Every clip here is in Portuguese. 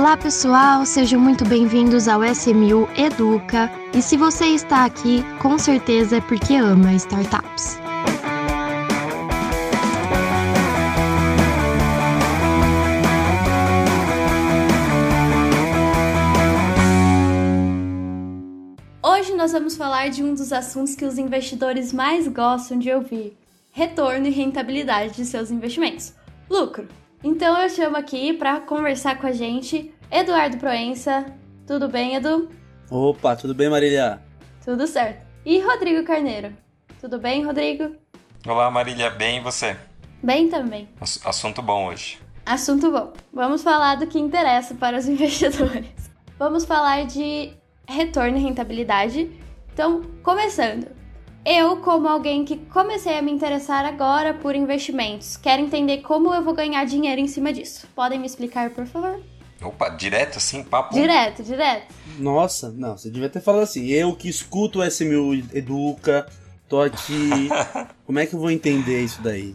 Olá pessoal, sejam muito bem-vindos ao SMU Educa. E se você está aqui, com certeza é porque ama startups. Hoje nós vamos falar de um dos assuntos que os investidores mais gostam de ouvir: retorno e rentabilidade de seus investimentos. Lucro. Então eu chamo aqui para conversar com a gente Eduardo Proença. Tudo bem, Edu? Opa, tudo bem, Marília? Tudo certo. E Rodrigo Carneiro. Tudo bem, Rodrigo? Olá, Marília. Bem e você? Bem também. Assunto bom hoje. Assunto bom. Vamos falar do que interessa para os investidores. Vamos falar de retorno e rentabilidade. Então, começando. Eu, como alguém que comecei a me interessar agora por investimentos, quero entender como eu vou ganhar dinheiro em cima disso. Podem me explicar, por favor? Opa, direto assim, papo? Direto, direto. Nossa, não, você devia ter falado assim. Eu que escuto o SMU Educa, tô aqui. como é que eu vou entender isso daí?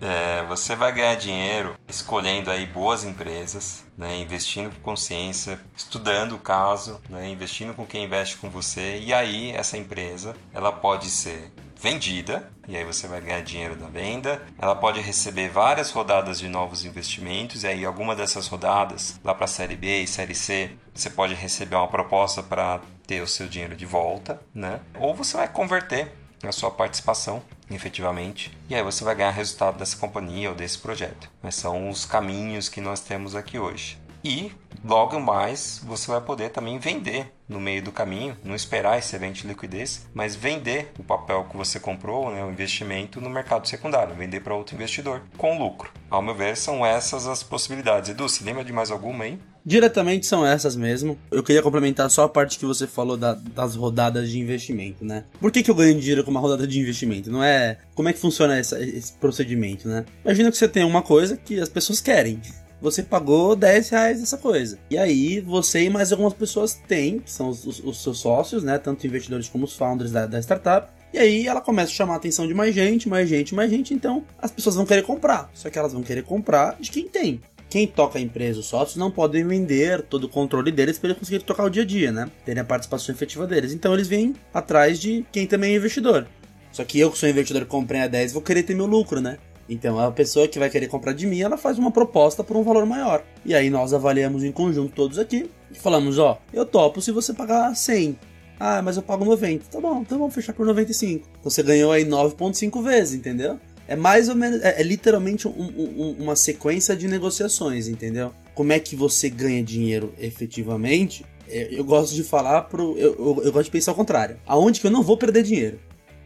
É, você vai ganhar dinheiro escolhendo aí boas empresas, né, investindo com consciência, estudando o caso, né, investindo com quem investe com você e aí essa empresa ela pode ser vendida e aí você vai ganhar dinheiro da venda. Ela pode receber várias rodadas de novos investimentos e aí alguma dessas rodadas lá para série B e série C você pode receber uma proposta para ter o seu dinheiro de volta, né? Ou você vai converter a sua participação efetivamente, e aí você vai ganhar resultado dessa companhia ou desse projeto. Mas são os caminhos que nós temos aqui hoje. E logo mais você vai poder também vender no meio do caminho, não esperar esse evento de liquidez, mas vender o papel que você comprou, né, o investimento no mercado secundário, vender para outro investidor com lucro. Ao meu ver, são essas as possibilidades. Edu, você lembra de mais alguma aí? Diretamente são essas mesmo. Eu queria complementar só a parte que você falou da, das rodadas de investimento, né? Por que, que eu ganho dinheiro com uma rodada de investimento? Não é. Como é que funciona essa, esse procedimento, né? Imagina que você tem uma coisa que as pessoas querem você pagou 10 reais dessa coisa. E aí você e mais algumas pessoas têm, que são os, os, os seus sócios, né? Tanto investidores como os founders da, da startup. E aí ela começa a chamar a atenção de mais gente, mais gente, mais gente. Então as pessoas vão querer comprar. Só que elas vão querer comprar de quem tem. Quem toca a empresa, os sócios, não podem vender todo o controle deles para eles conseguirem tocar o dia a dia, né? Terem a participação efetiva deles. Então eles vêm atrás de quem também é investidor. Só que eu, que sou investidor, comprei a 10, vou querer ter meu lucro, né? Então a pessoa que vai querer comprar de mim, ela faz uma proposta por um valor maior. E aí nós avaliamos em conjunto todos aqui e falamos, ó, eu topo se você pagar 100. Ah, mas eu pago 90. Tá bom, então vamos fechar por 95. Então você ganhou aí 9.5 vezes, entendeu? É mais ou menos, é, é literalmente um, um, uma sequência de negociações, entendeu? Como é que você ganha dinheiro efetivamente? Eu, eu gosto de falar pro. Eu, eu, eu gosto de pensar ao contrário. Aonde que eu não vou perder dinheiro?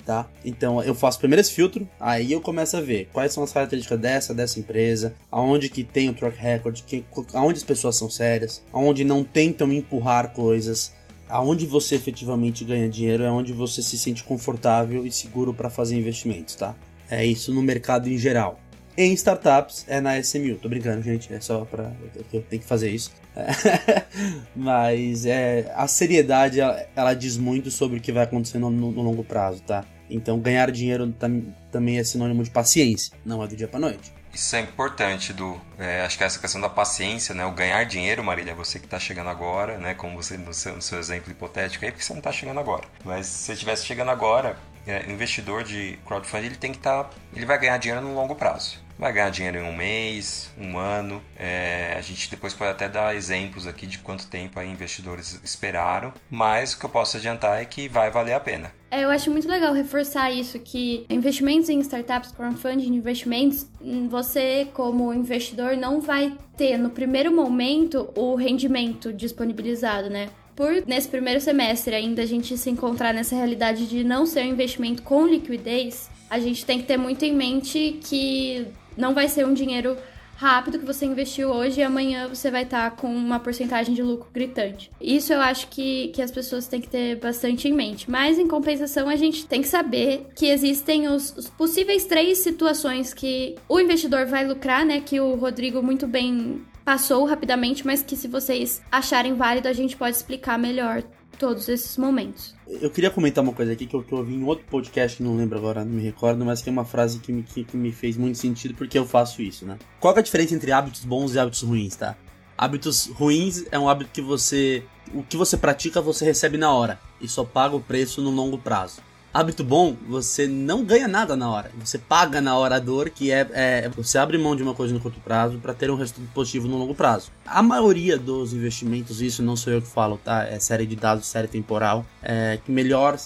Tá? Então eu faço primeiro esse filtro, aí eu começo a ver quais são as características dessa, dessa empresa, aonde que tem o track record, que, aonde as pessoas são sérias, aonde não tentam empurrar coisas, aonde você efetivamente ganha dinheiro, é onde você se sente confortável e seguro para fazer investimentos, tá? É isso no mercado em geral. Em startups é na SMU, tô brincando, gente, é só pra. Eu tenho que fazer isso. Mas é, a seriedade ela, ela, diz muito sobre o que vai acontecer no, no, longo prazo, tá? Então ganhar dinheiro tam, também é sinônimo de paciência, não é do dia para noite. Isso é importante, do é, acho que essa questão da paciência, né? O ganhar dinheiro, Marília, você que está chegando agora, né? Como você no seu, no seu, exemplo hipotético aí, porque você não está chegando agora. Mas se você estivesse chegando agora, é, investidor de crowdfunding, ele tem que estar, tá, ele vai ganhar dinheiro no longo prazo vai ganhar dinheiro em um mês, um ano. É, a gente depois pode até dar exemplos aqui de quanto tempo aí investidores esperaram, mas o que eu posso adiantar é que vai valer a pena. É, eu acho muito legal reforçar isso, que investimentos em startups, crowdfunding, investimentos, hum, você como investidor não vai ter no primeiro momento o rendimento disponibilizado, né? por nesse primeiro semestre ainda a gente se encontrar nessa realidade de não ser um investimento com liquidez, a gente tem que ter muito em mente que não vai ser um dinheiro rápido que você investiu hoje e amanhã você vai estar tá com uma porcentagem de lucro gritante. Isso eu acho que, que as pessoas têm que ter bastante em mente. Mas, em compensação, a gente tem que saber que existem os, os possíveis três situações que o investidor vai lucrar, né? Que o Rodrigo muito bem passou rapidamente, mas que se vocês acharem válido, a gente pode explicar melhor todos esses momentos. Eu queria comentar uma coisa aqui que eu, que eu ouvi em outro podcast, que não lembro agora, não me recordo, mas que é uma frase que me, que, que me fez muito sentido porque eu faço isso, né? Qual é a diferença entre hábitos bons e hábitos ruins, tá? Hábitos ruins é um hábito que você. O que você pratica, você recebe na hora. E só paga o preço no longo prazo. Hábito bom, você não ganha nada na hora. Você paga na hora a dor, que é, é você abre mão de uma coisa no curto prazo para ter um resultado positivo no longo prazo. A maioria dos investimentos, isso não sou eu que falo, tá? É série de dados, série temporal, é, que melhor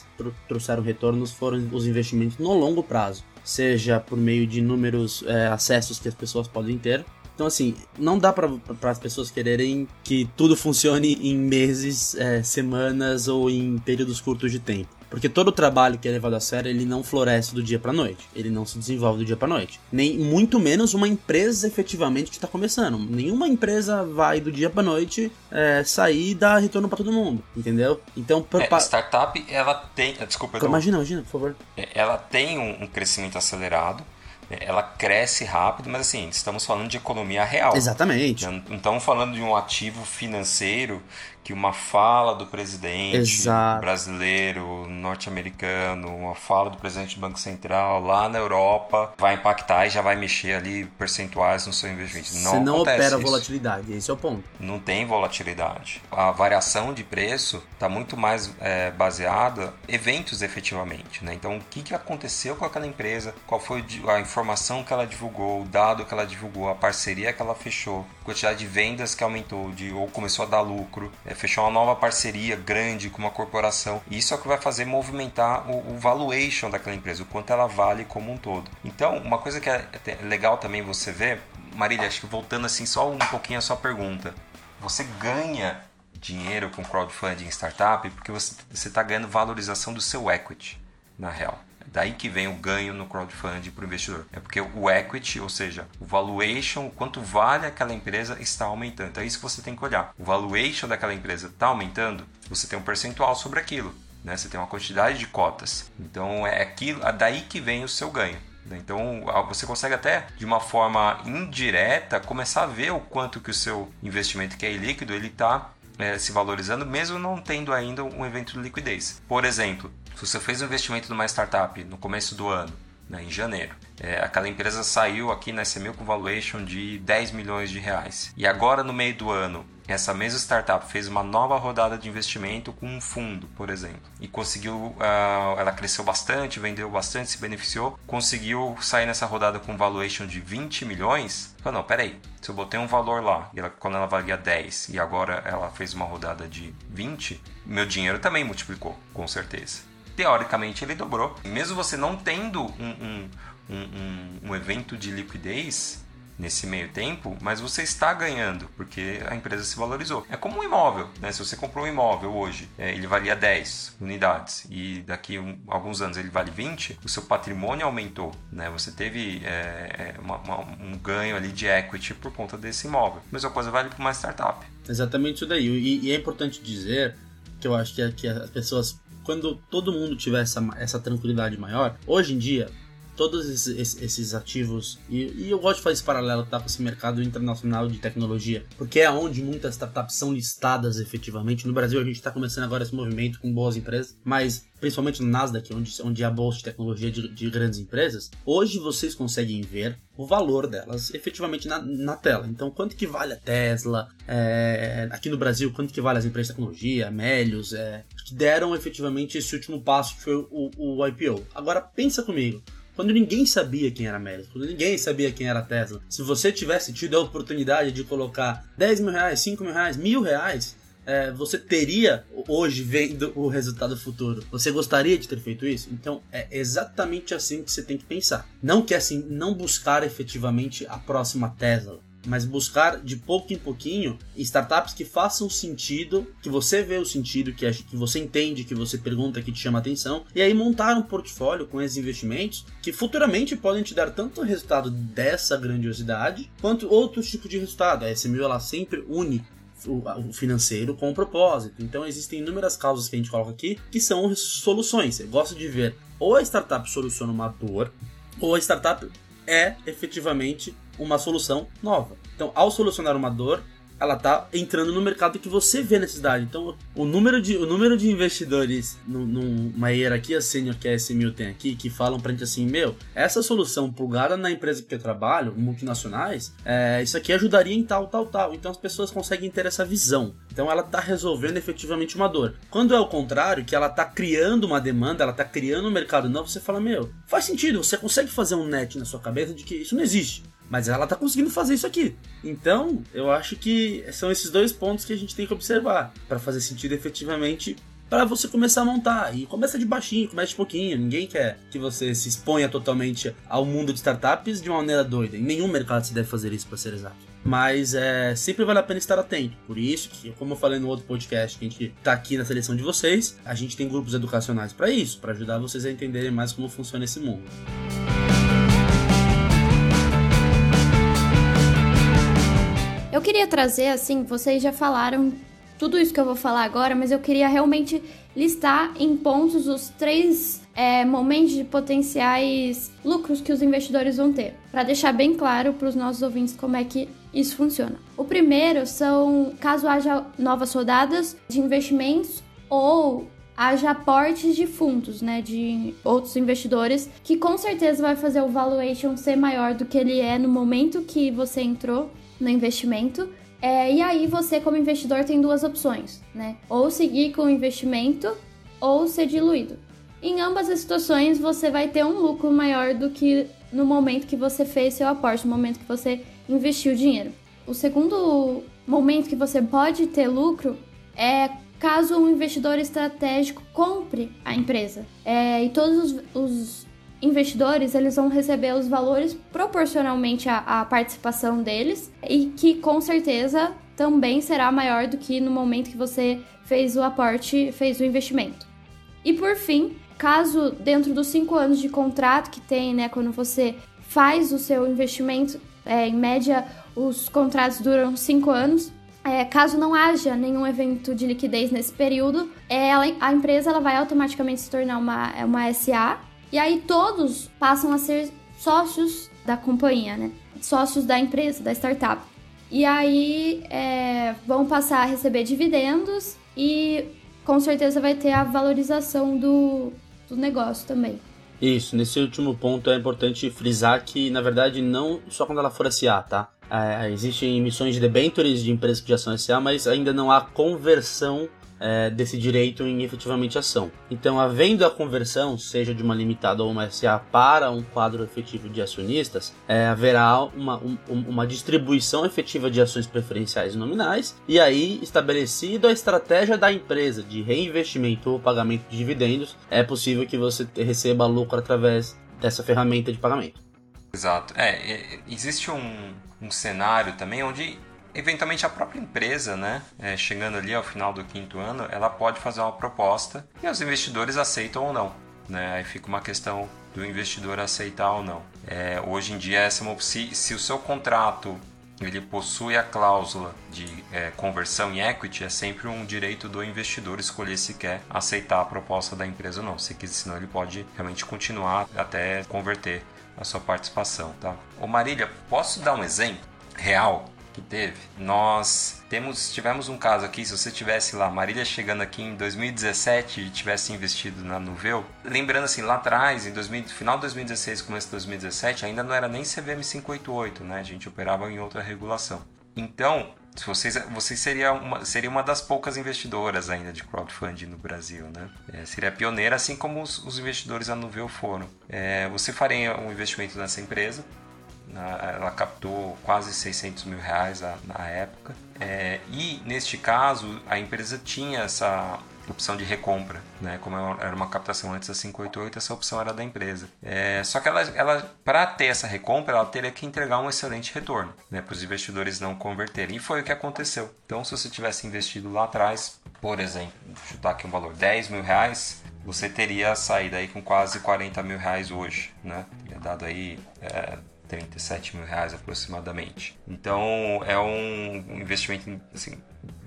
trouxeram retornos foram os investimentos no longo prazo. Seja por meio de inúmeros é, acessos que as pessoas podem ter, então, assim, não dá para as pessoas quererem que tudo funcione em meses, é, semanas ou em períodos curtos de tempo. Porque todo o trabalho que é levado a sério, ele não floresce do dia para noite. Ele não se desenvolve do dia para noite. Nem muito menos uma empresa efetivamente que está começando. Nenhuma empresa vai do dia para noite é, sair e dar retorno para todo mundo, entendeu? Então, por é, startup ela tem, desculpa, imagina, imagina, por favor. É, ela tem um crescimento acelerado ela cresce rápido, mas assim, estamos falando de economia real. Exatamente. Não estamos falando de um ativo financeiro que uma fala do presidente Exato. brasileiro, norte-americano, uma fala do presidente do Banco Central lá na Europa vai impactar e já vai mexer ali percentuais no seu investimento. Não Você não opera isso. volatilidade, esse é o ponto. Não tem volatilidade. A variação de preço está muito mais é, baseada em eventos efetivamente. Né? Então, o que, que aconteceu com aquela empresa, qual foi a informação que ela divulgou, o dado que ela divulgou, a parceria que ela fechou, quantidade de vendas que aumentou de, ou começou a dar lucro. É, fechou uma nova parceria grande com uma corporação. E isso é o que vai fazer movimentar o, o valuation daquela empresa, o quanto ela vale como um todo. Então, uma coisa que é legal também você ver, Marília, acho que voltando assim só um pouquinho a sua pergunta. Você ganha dinheiro com crowdfunding startup porque você está ganhando valorização do seu equity, na real. Daí que vem o ganho no crowdfunding para o investidor. É porque o equity, ou seja, o valuation, o quanto vale aquela empresa, está aumentando. Então é isso que você tem que olhar. O valuation daquela empresa está aumentando, você tem um percentual sobre aquilo. Né? Você tem uma quantidade de cotas. Então é aquilo, é daí que vem o seu ganho. Né? Então você consegue até de uma forma indireta começar a ver o quanto que o seu investimento que é ilíquido ele está é, se valorizando, mesmo não tendo ainda um evento de liquidez. Por exemplo, se você fez um investimento numa startup no começo do ano, né, em janeiro, é, aquela empresa saiu aqui na SMU com valuation de 10 milhões de reais. E agora no meio do ano, essa mesma startup fez uma nova rodada de investimento com um fundo, por exemplo, e conseguiu, uh, ela cresceu bastante, vendeu bastante, se beneficiou, conseguiu sair nessa rodada com valuation de 20 milhões. Falou, não, peraí, se eu botei um valor lá, ela, quando ela valia 10 e agora ela fez uma rodada de 20, meu dinheiro também multiplicou, com certeza teoricamente ele dobrou. Mesmo você não tendo um, um, um, um evento de liquidez, nesse meio tempo, mas você está ganhando, porque a empresa se valorizou. É como um imóvel, né? Se você comprou um imóvel hoje, é, ele valia 10 unidades e daqui um, alguns anos ele vale 20, o seu patrimônio aumentou, né? Você teve é, é, uma, uma, um ganho ali de equity por conta desse imóvel. A mesma coisa vale para uma startup. Exatamente isso daí. E, e, é importante dizer que eu acho que, que as pessoas quando todo mundo tiver essa, essa tranquilidade maior, hoje em dia, todos esses, esses ativos, e, e, eu gosto de fazer esse paralelo tá, com esse mercado internacional de tecnologia, porque é onde muitas startups são listadas efetivamente. No Brasil a gente está começando agora esse movimento com boas empresas, mas principalmente no Nasdaq, onde, onde é a bolsa de tecnologia de, de grandes empresas, hoje vocês conseguem ver o valor delas efetivamente na, na tela. Então, quanto que vale a Tesla? É, aqui no Brasil, quanto que vale as empresas de tecnologia, Melios, é, que deram efetivamente esse último passo que foi o, o IPO. Agora, pensa comigo. Quando ninguém sabia quem era Melios, quando ninguém sabia quem era Tesla, se você tivesse tido a oportunidade de colocar 10 mil reais, 5 mil reais, mil reais, é, você teria hoje vendo o resultado futuro? Você gostaria de ter feito isso? Então é exatamente assim que você tem que pensar. Não que assim, não buscar efetivamente a próxima Tesla, mas buscar de pouco em pouquinho startups que façam sentido, que você vê o sentido, que, que você entende, que você pergunta, que te chama atenção, e aí montar um portfólio com esses investimentos que futuramente podem te dar tanto o resultado dessa grandiosidade quanto outros tipos de resultado. A SMU ela sempre une o financeiro com o propósito. Então existem inúmeras causas que a gente coloca aqui que são soluções. Eu gosto de ver ou a startup soluciona uma dor, ou a startup é efetivamente uma solução nova. Então, ao solucionar uma dor, ela tá entrando no mercado que você vê necessidade. Então, o número de, o número de investidores numa hierarquia sênior que a S1000 tem aqui, que falam pra gente assim, meu, essa solução plugada na empresa que eu trabalho, multinacionais, é, isso aqui ajudaria em tal, tal, tal. Então as pessoas conseguem ter essa visão. Então ela tá resolvendo efetivamente uma dor. Quando é o contrário, que ela tá criando uma demanda, ela tá criando um mercado novo, você fala, meu, faz sentido, você consegue fazer um net na sua cabeça de que isso não existe. Mas ela tá conseguindo fazer isso aqui. Então, eu acho que são esses dois pontos que a gente tem que observar para fazer sentido efetivamente para você começar a montar. E começa de baixinho, começa de pouquinho. Ninguém quer que você se exponha totalmente ao mundo de startups de uma maneira doida. Em nenhum mercado se deve fazer isso, para ser exato. Mas é, sempre vale a pena estar atento. Por isso que, como eu falei no outro podcast que a gente tá aqui na seleção de vocês, a gente tem grupos educacionais para isso, para ajudar vocês a entenderem mais como funciona esse mundo. Eu queria trazer, assim, vocês já falaram tudo isso que eu vou falar agora, mas eu queria realmente listar em pontos os três é, momentos de potenciais lucros que os investidores vão ter, para deixar bem claro para os nossos ouvintes como é que isso funciona. O primeiro são caso haja novas rodadas de investimentos ou haja aportes de fundos, né, de outros investidores, que com certeza vai fazer o valuation ser maior do que ele é no momento que você entrou no investimento. É, e aí você, como investidor, tem duas opções, né? Ou seguir com o investimento ou ser diluído. Em ambas as situações, você vai ter um lucro maior do que no momento que você fez seu aporte, no momento que você investiu dinheiro. O segundo momento que você pode ter lucro é caso um investidor estratégico compre a empresa. É, e todos os, os investidores eles vão receber os valores proporcionalmente à, à, participação deles e que com certeza também será maior do que no momento que você fez o aporte, fez o investimento. E por fim, caso dentro dos cinco anos de contrato que tem, né, quando você faz o seu investimento, é, em média os contratos duram cinco anos. É, caso não haja nenhum evento de liquidez nesse período, é, ela, a empresa ela vai automaticamente se tornar uma, uma SA e aí todos passam a ser sócios da companhia, né? Sócios da empresa, da startup. E aí é, vão passar a receber dividendos e com certeza vai ter a valorização do, do negócio também. Isso, nesse último ponto é importante frisar que, na verdade, não só quando ela for SA, tá? É, existem emissões de debentures de empresas que já são SA, mas ainda não há conversão é, desse direito em efetivamente ação. Então, havendo a conversão, seja de uma limitada ou uma SA para um quadro efetivo de acionistas, é, haverá uma, um, uma distribuição efetiva de ações preferenciais nominais e aí, estabelecido a estratégia da empresa de reinvestimento ou pagamento de dividendos, é possível que você receba lucro através dessa ferramenta de pagamento. Exato. É, é existe um, um cenário também onde eventualmente a própria empresa, né, é, chegando ali ao final do quinto ano, ela pode fazer uma proposta e os investidores aceitam ou não. Né? Aí fica uma questão do investidor aceitar ou não. É, hoje em dia, essa é se, se o seu contrato ele possui a cláusula de é, conversão em equity, é sempre um direito do investidor escolher se quer aceitar a proposta da empresa ou não. Se quiser, senão ele pode realmente continuar até converter a sua participação. Tá? Ô Marília, posso dar um exemplo real que teve. Nós temos, tivemos um caso aqui, se você tivesse lá, Marília chegando aqui em 2017 e tivesse investido na Nuveu, lembrando assim, lá atrás, em 2000, final de 2016, começo de 2017, ainda não era nem CVM 588, né? A gente operava em outra regulação. Então, se vocês, vocês seria uma, seria uma das poucas investidoras ainda de crowdfunding no Brasil, né? É, seria pioneira, assim como os, os investidores da Nuveu foram. É, você faria um investimento nessa empresa, ela captou quase 600 mil reais na época. É, e neste caso, a empresa tinha essa opção de recompra, né? Como era uma captação antes da 588, essa opção era da empresa. É, só que ela, ela para ter essa recompra, ela teria que entregar um excelente retorno, né? Para os investidores não converterem. E foi o que aconteceu. Então, se você tivesse investido lá atrás, por exemplo, chutar aqui um valor 10 mil reais, você teria saído aí com quase 40 mil reais hoje, né? Teria dado aí é, 37 mil reais aproximadamente. Então é um investimento assim,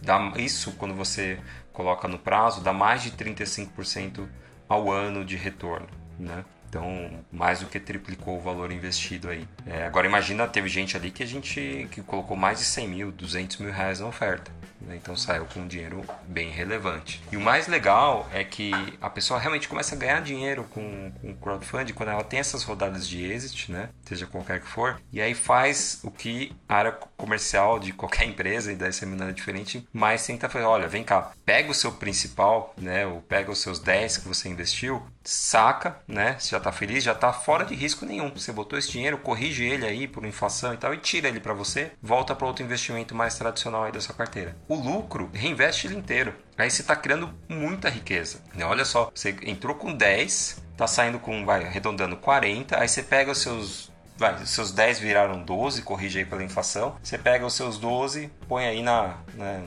dá, isso quando você coloca no prazo dá mais de 35% ao ano de retorno, né? Então, mais do que triplicou o valor investido aí. É, agora imagina, teve gente ali que a gente que colocou mais de 100 mil, 200 mil reais na oferta. Né? Então saiu com um dinheiro bem relevante. E o mais legal é que a pessoa realmente começa a ganhar dinheiro com, com crowdfunding quando ela tem essas rodadas de exit, né? seja qualquer que for, e aí faz o que a área comercial de qualquer empresa, e daí seminando diferente, mais tenta fazer, olha, vem cá, pega o seu principal, né, ou pega os seus 10 que você investiu, saca, né, você já está feliz, já está fora de risco nenhum, você botou esse dinheiro, corrige ele aí por inflação e tal, e tira ele para você, volta para outro investimento mais tradicional aí da sua carteira. O lucro, reinveste ele inteiro. Aí você está criando muita riqueza. Né? Olha só, você entrou com 10, tá saindo com, vai, arredondando 40, aí você pega os seus vai, os seus 10 viraram 12, corrige aí pela inflação. Você pega os seus 12, põe aí na, né,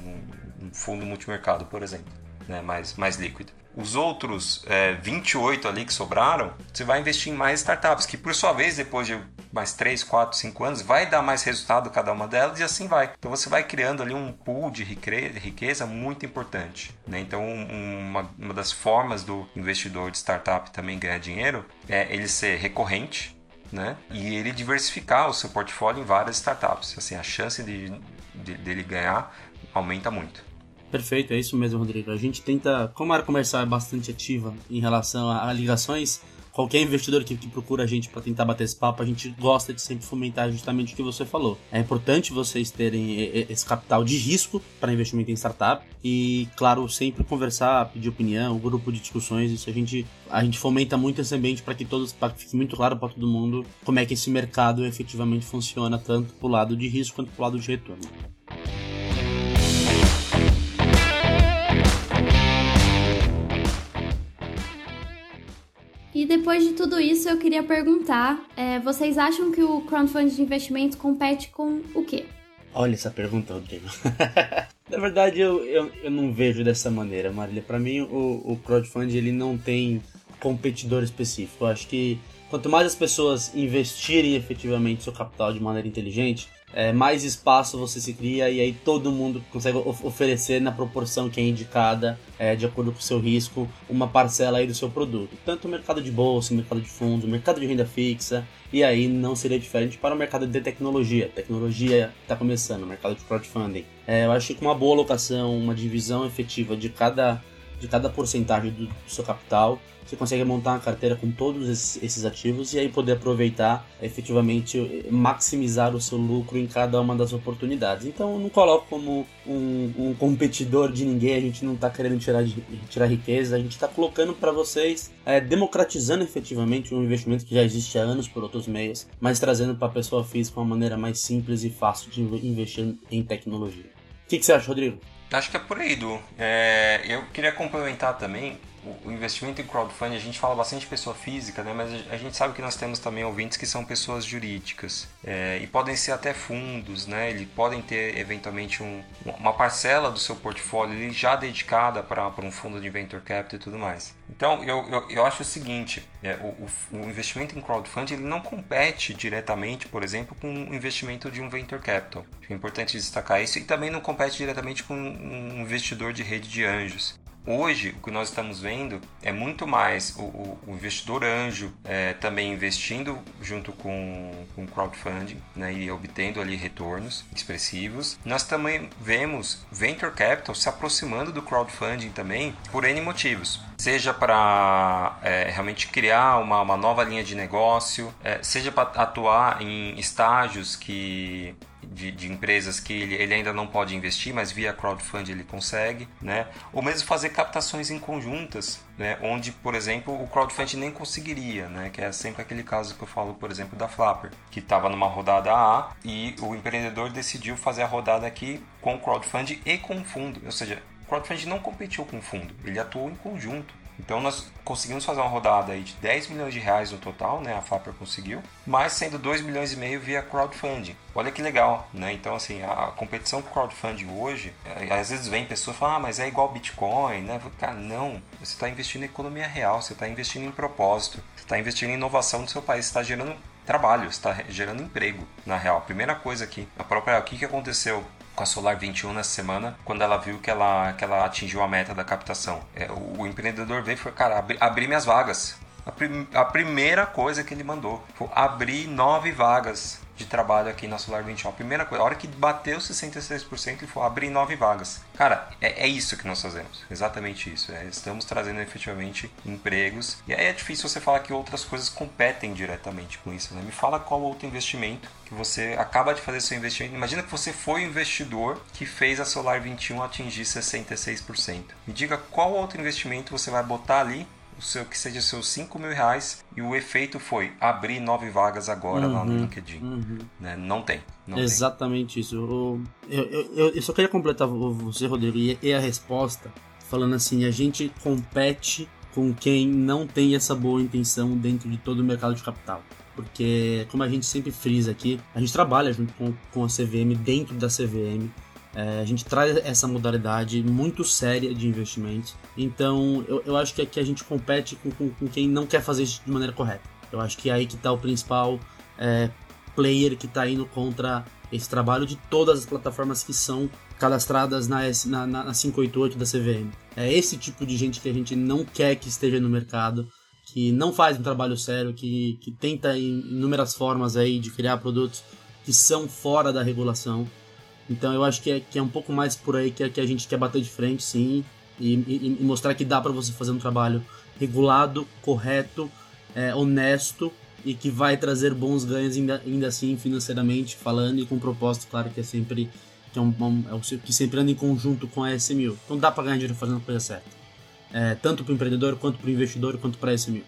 no fundo multimercado, por exemplo, né, mais, mais líquido. Os outros é, 28 ali que sobraram, você vai investir em mais startups, que por sua vez, depois de mais 3, 4, 5 anos, vai dar mais resultado cada uma delas e assim vai. Então você vai criando ali um pool de riqueza muito importante. Né? Então, uma, uma das formas do investidor de startup também ganhar dinheiro é ele ser recorrente, né? E ele diversificar o seu portfólio em várias startups. Assim, a chance de, de, dele ganhar aumenta muito. Perfeito, é isso mesmo, Rodrigo. A gente tenta, como a área comercial é bastante ativa em relação a, a ligações, qualquer investidor que, que procura a gente para tentar bater esse papo, a gente gosta de sempre fomentar justamente o que você falou. É importante vocês terem esse capital de risco para investimento em startup e, claro, sempre conversar, pedir opinião, grupo de discussões, isso a gente, a gente fomenta muito esse ambiente para que todos, que fique muito claro para todo mundo como é que esse mercado efetivamente funciona, tanto pro lado de risco quanto pro lado de retorno. Depois de tudo isso, eu queria perguntar: é, vocês acham que o crowdfunding de investimentos compete com o quê? Olha essa pergunta, Rodrigo. Na verdade, eu, eu, eu, não vejo dessa maneira, Marília. Para mim, o, o crowdfunding ele não tem competidor específico. Eu acho que quanto mais as pessoas investirem efetivamente seu capital de maneira inteligente, é, mais espaço você se cria e aí todo mundo consegue of oferecer na proporção que é indicada, é, de acordo com o seu risco, uma parcela aí do seu produto. Tanto o mercado de bolsa, o mercado de fundos, o mercado de renda fixa, e aí não seria diferente para o mercado de tecnologia. Tecnologia está começando, o mercado de crowdfunding. É, eu acho que uma boa alocação, uma divisão efetiva de cada, de cada porcentagem do, do seu capital, você consegue montar uma carteira com todos esses ativos e aí poder aproveitar, efetivamente maximizar o seu lucro em cada uma das oportunidades. Então eu não coloco como um, um competidor de ninguém, a gente não está querendo tirar, tirar riqueza, a gente está colocando para vocês, é, democratizando efetivamente um investimento que já existe há anos por outros meios, mas trazendo para a pessoa física uma maneira mais simples e fácil de investir em tecnologia. O que, que você acha, Rodrigo? Acho que é por aí, Du. É, eu queria complementar também o investimento em crowdfunding, a gente fala bastante de pessoa física, né? mas a gente sabe que nós temos também ouvintes que são pessoas jurídicas é, e podem ser até fundos, né? Eles podem ter eventualmente um, uma parcela do seu portfólio já dedicada para um fundo de venture capital e tudo mais. Então eu, eu, eu acho o seguinte: é, o, o, investimento em crowdfunding ele não compete diretamente, por exemplo, com o investimento de um venture capital. É importante destacar isso e também não compete diretamente com um investidor de rede de anjos. Hoje, o que nós estamos vendo é muito mais o, o, o investidor anjo é, também investindo junto com, com crowdfunding né, e obtendo ali retornos expressivos. Nós também vemos venture capital se aproximando do crowdfunding também por N motivos seja para é, realmente criar uma, uma, nova linha de negócio, é, seja para atuar em estágios que de, de, empresas que ele, ele, ainda não pode investir, mas via crowdfunding ele consegue, né? Ou mesmo fazer captações em conjuntas, né? Onde, por exemplo, o crowdfunding nem conseguiria, né? Que é sempre aquele caso que eu falo, por exemplo, da Flapper, que estava numa rodada A e o empreendedor decidiu fazer a rodada aqui com crowdfunding e com fundo, ou seja, crowdfunding não competiu com o fundo, ele atuou em conjunto. Então nós conseguimos fazer uma rodada aí de 10 milhões de reais no total, né? A Flapper conseguiu, mas sendo 2 milhões e meio via crowdfunding. Olha que legal, né? Então assim, a competição com crowdfunding hoje, é, às vezes vem pessoas falam, ah, mas é igual Bitcoin, né? Cara, não. Você está investindo em economia real, você está investindo em propósito, você está investindo em inovação no seu país, está gerando trabalho, está gerando emprego, na real. A primeira coisa aqui, a própria, o que, que aconteceu com a Solar 21 nessa semana, quando ela viu que ela, que ela atingiu a meta da captação. É, o, o, empreendedor veio e falou, cara, abri, abri minhas vagas. A, prim a primeira coisa que ele mandou foi abrir nove vagas de trabalho aqui na Solar 21. A primeira coisa, a hora que bateu 66%, ele foi abrir nove vagas. Cara, é, é isso que nós fazemos. Exatamente isso. É, estamos trazendo efetivamente empregos. E aí é difícil você falar que outras coisas competem diretamente com isso. Né? Me fala qual outro investimento que você acaba de fazer seu investimento. Imagina que você foi o investidor que fez a Solar 21 atingir 66%. Me diga qual outro investimento você vai botar ali o seu que seja seus 5 mil reais e o efeito foi abrir nove vagas agora uhum, lá no uhum, LinkedIn. Uhum. Né? Não tem. Não Exatamente tem. isso. Eu, eu, eu, só queria completar você, Rodrigo, e, e a resposta falando assim: a gente compete com quem não tem essa boa intenção dentro de todo o mercado de capital. Porque, como a gente sempre frisa aqui, a gente trabalha junto com, com a CVM, dentro da CVM, é, a gente traz essa modalidade muito séria de investimento. Então, eu, eu acho que aqui a gente compete com, com, com, quem não quer fazer isso de maneira correta. Eu acho que é aí que está o principal é, player que está indo contra esse trabalho de todas as plataformas que são cadastradas na, na, na 588 da CVM. É esse tipo de gente que a gente não quer que esteja no mercado, que não faz um trabalho sério, que, que tenta inúmeras formas aí de criar produtos que são fora da regulação. Então eu acho que é, que é um pouco mais por aí que, que a gente quer bater de frente, sim, e, e, e mostrar que dá para você fazer um trabalho regulado, correto, é, honesto e que vai trazer bons ganhos ainda, ainda assim financeiramente falando e com propósito, claro, que é sempre que, é um, um, é um, que sempre anda em conjunto com a SMU. Então dá para ganhar dinheiro fazendo a coisa certa. É, tanto para o empreendedor, quanto para o investidor, quanto para a SMU.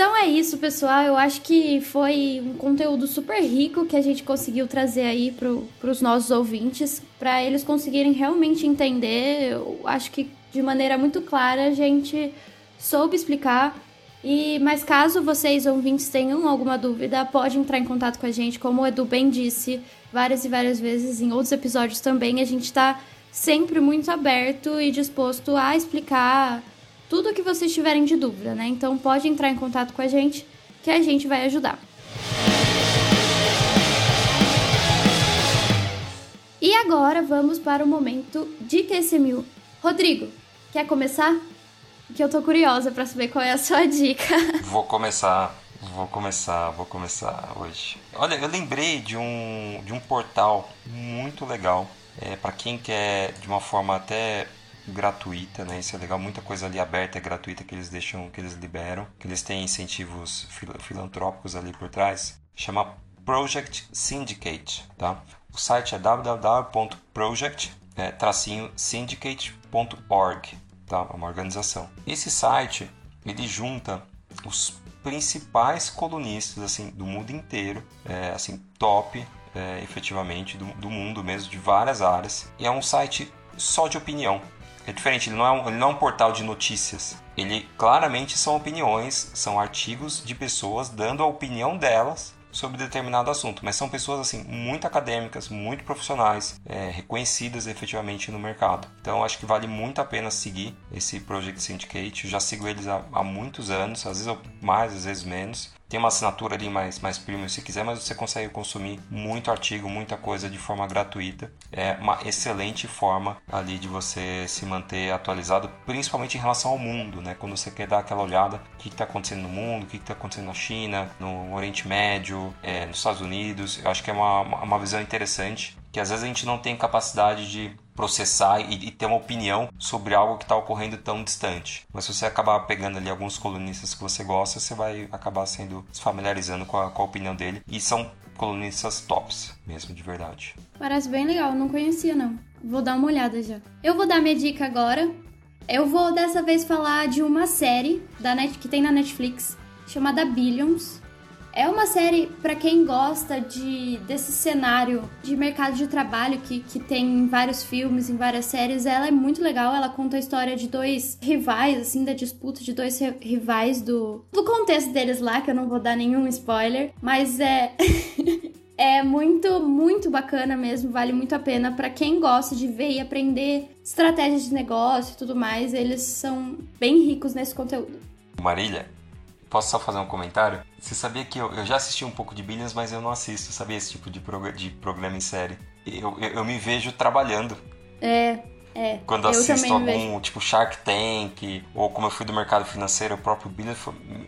Então é isso, pessoal. Eu acho que foi um conteúdo super rico que a gente conseguiu trazer aí para os nossos ouvintes, para eles conseguirem realmente entender. Eu acho que de maneira muito clara a gente soube explicar. E mas caso vocês ouvintes tenham alguma dúvida, pode entrar em contato com a gente, como o Edu bem disse várias e várias vezes em outros episódios também. A gente está sempre muito aberto e disposto a explicar tudo que vocês tiverem de dúvida, né? Então pode entrar em contato com a gente que a gente vai ajudar. E agora vamos para o momento de QSMU. Rodrigo, quer começar? Que eu tô curiosa para saber qual é a sua dica. Vou começar. Vou começar, vou começar hoje. Olha, eu lembrei de um, de um portal muito legal. É, para quem quer de uma forma até gratuita, né? Isso é legal, muita coisa ali aberta é gratuita que eles deixam, que eles liberam, que eles têm incentivos fil filantrópicos ali por trás. Chama Project Syndicate, tá? O site é www.project-syndicate.org, tá? É uma organização. Esse site, ele junta os principais colunistas assim do mundo inteiro, é, assim top, é, efetivamente do, do mundo mesmo, de várias áreas. E é um site só de opinião. É diferente, ele não é, um, ele não é um portal de notícias. Ele claramente são opiniões, são artigos de pessoas dando a opinião delas sobre determinado assunto, mas são pessoas assim muito acadêmicas, muito profissionais, é, reconhecidas efetivamente no mercado. Então acho que vale muito a pena seguir esse Project Syndicate. Eu já sigo eles há, há muitos anos, às vezes mais, às vezes menos. Tem uma assinatura ali mais, mais premium se quiser, mas você consegue consumir muito artigo, muita coisa de forma gratuita. É uma excelente forma ali de você se manter atualizado, principalmente em relação ao mundo, né? Quando você quer dar aquela olhada, o que está acontecendo no mundo, o que está acontecendo na China, no Oriente Médio, é, nos Estados Unidos. Eu acho que é uma, uma visão interessante que às vezes a gente não tem capacidade de processar e, e ter uma opinião sobre algo que está ocorrendo tão distante. Mas se você acabar pegando ali alguns colunistas que você gosta, você vai acabar sendo se familiarizando com a, com a opinião dele. E são colunistas tops, mesmo de verdade. Parece bem legal, não conhecia não. Vou dar uma olhada já. Eu vou dar minha dica agora. Eu vou dessa vez falar de uma série da Net que tem na Netflix chamada Billions. É uma série para quem gosta de desse cenário de mercado de trabalho que, que tem em vários filmes, em várias séries. Ela é muito legal. Ela conta a história de dois rivais, assim, da disputa de dois rivais do, do contexto deles lá, que eu não vou dar nenhum spoiler. Mas é. é muito, muito bacana mesmo, vale muito a pena para quem gosta de ver e aprender estratégias de negócio e tudo mais. Eles são bem ricos nesse conteúdo. Marília, Posso só fazer um comentário? Você sabia que eu, eu já assisti um pouco de Billions, mas eu não assisto, sabia? Esse tipo de, prog de programa em série. Eu, eu, eu me vejo trabalhando. É, É, Quando assisto algum, tipo Shark Tank, ou como eu fui do mercado financeiro, o próprio business,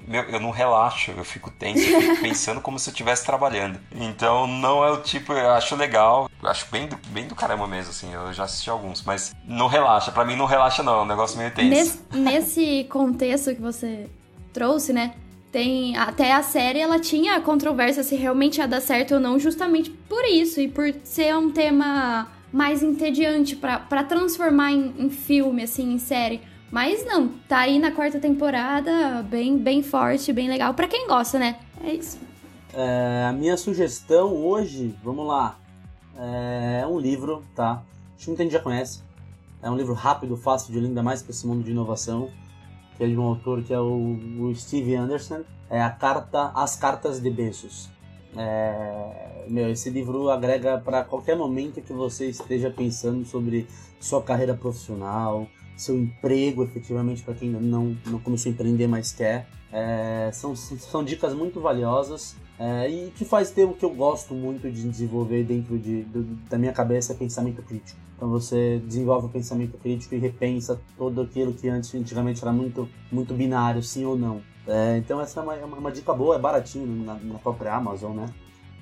meu, eu não relaxo, eu fico tenso, eu fico pensando como se eu estivesse trabalhando. Então não é o tipo, eu acho legal, eu acho bem do, bem do caramba mesmo, assim, eu já assisti alguns, mas não relaxa, pra mim não relaxa não, é um negócio meio tenso. Nesse, nesse contexto que você trouxe, né? Tem até a série, ela tinha controvérsia se realmente ia dar certo ou não, justamente por isso e por ser um tema mais entediante pra transformar em, em filme, assim, em série. Mas não, tá aí na quarta temporada, bem, bem forte, bem legal. Pra quem gosta, né? É isso. É, a minha sugestão hoje, vamos lá, é um livro, tá? Acho que muita gente já conhece. É um livro rápido, fácil de ler, ainda mais para esse mundo de inovação, que é de um autor que é o, o Steve Anderson. É a carta, As Cartas de Bezos. É, meu, esse livro agrega para qualquer momento que você esteja pensando sobre sua carreira profissional, seu emprego, efetivamente, para quem não, não começou a empreender, mas quer. É, são, são dicas muito valiosas é, e que faz ter o que eu gosto muito de desenvolver dentro de, do, da minha cabeça, é pensamento crítico. Então você desenvolve o pensamento crítico e repensa todo aquilo que antes, antigamente era muito, muito binário, sim ou não. É, então essa é uma, uma, uma, dica boa, é baratinho na, na própria Amazon, né?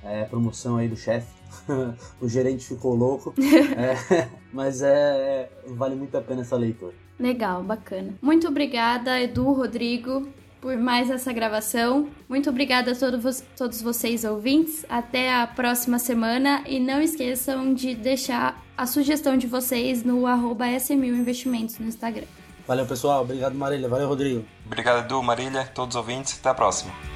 É, promoção aí do chefe. o gerente ficou louco. é, mas é, vale muito a pena essa leitura. Legal, bacana. Muito obrigada, Edu, Rodrigo, por mais essa gravação. Muito obrigada a todos, todos vocês ouvintes. Até a próxima semana e não esqueçam de deixar a sugestão de vocês no arroba Investimentos no Instagram. Valeu, pessoal. Obrigado, Marília. Valeu, Rodrigo. Obrigado, Edu, Marília, todos os ouvintes. Até a próxima.